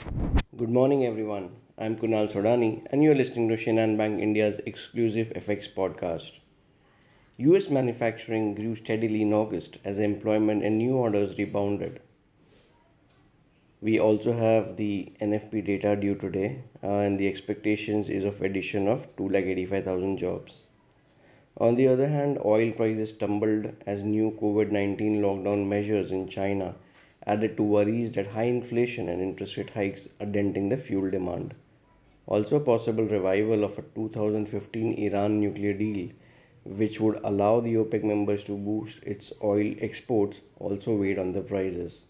Good morning, everyone. I'm Kunal Sodani, and you're listening to Shinhan Bank India's exclusive FX podcast. US manufacturing grew steadily in August as employment and new orders rebounded. We also have the NFP data due today, uh, and the expectations is of addition of 2,85,000 jobs. On the other hand, oil prices tumbled as new COVID 19 lockdown measures in China added to worries that high inflation and interest rate hikes are denting the fuel demand. Also, a possible revival of a 2015 Iran nuclear deal, which would allow the OPEC members to boost its oil exports, also weighed on the prices.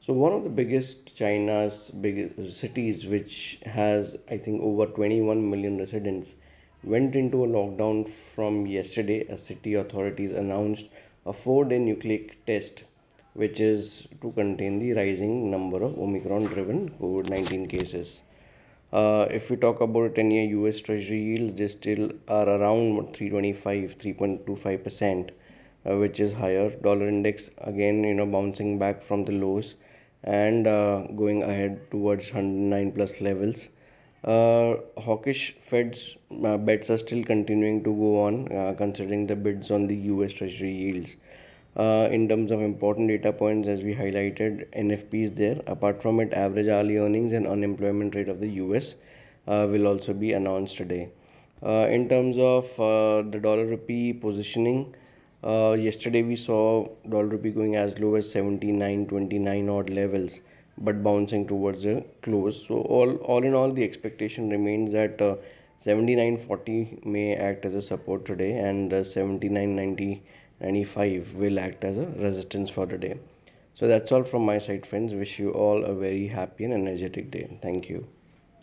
So, one of the biggest China's biggest cities, which has I think over 21 million residents, went into a lockdown from yesterday as city authorities announced a four day nucleic test which is to contain the rising number of Omicron driven COVID 19 cases. Uh, if we talk about 10 year US Treasury yields, they still are around 325, 3.25%, uh, which is higher. Dollar index again, you know, bouncing back from the lows and uh, going ahead towards 109 plus levels. Uh, hawkish Fed's uh, bets are still continuing to go on, uh, considering the bids on the US Treasury yields. Uh, in terms of important data points, as we highlighted, NFP is there. Apart from it, average hourly earnings and unemployment rate of the US uh, will also be announced today. Uh, in terms of uh, the dollar rupee positioning, uh, yesterday we saw dollar rupee going as low as 79.29 odd levels, but bouncing towards a close. So all all in all, the expectation remains that uh, 79.40 may act as a support today, and uh, 79.90 95 will act as a resistance for the day. So that's all from my side, friends. Wish you all a very happy and energetic day. Thank you.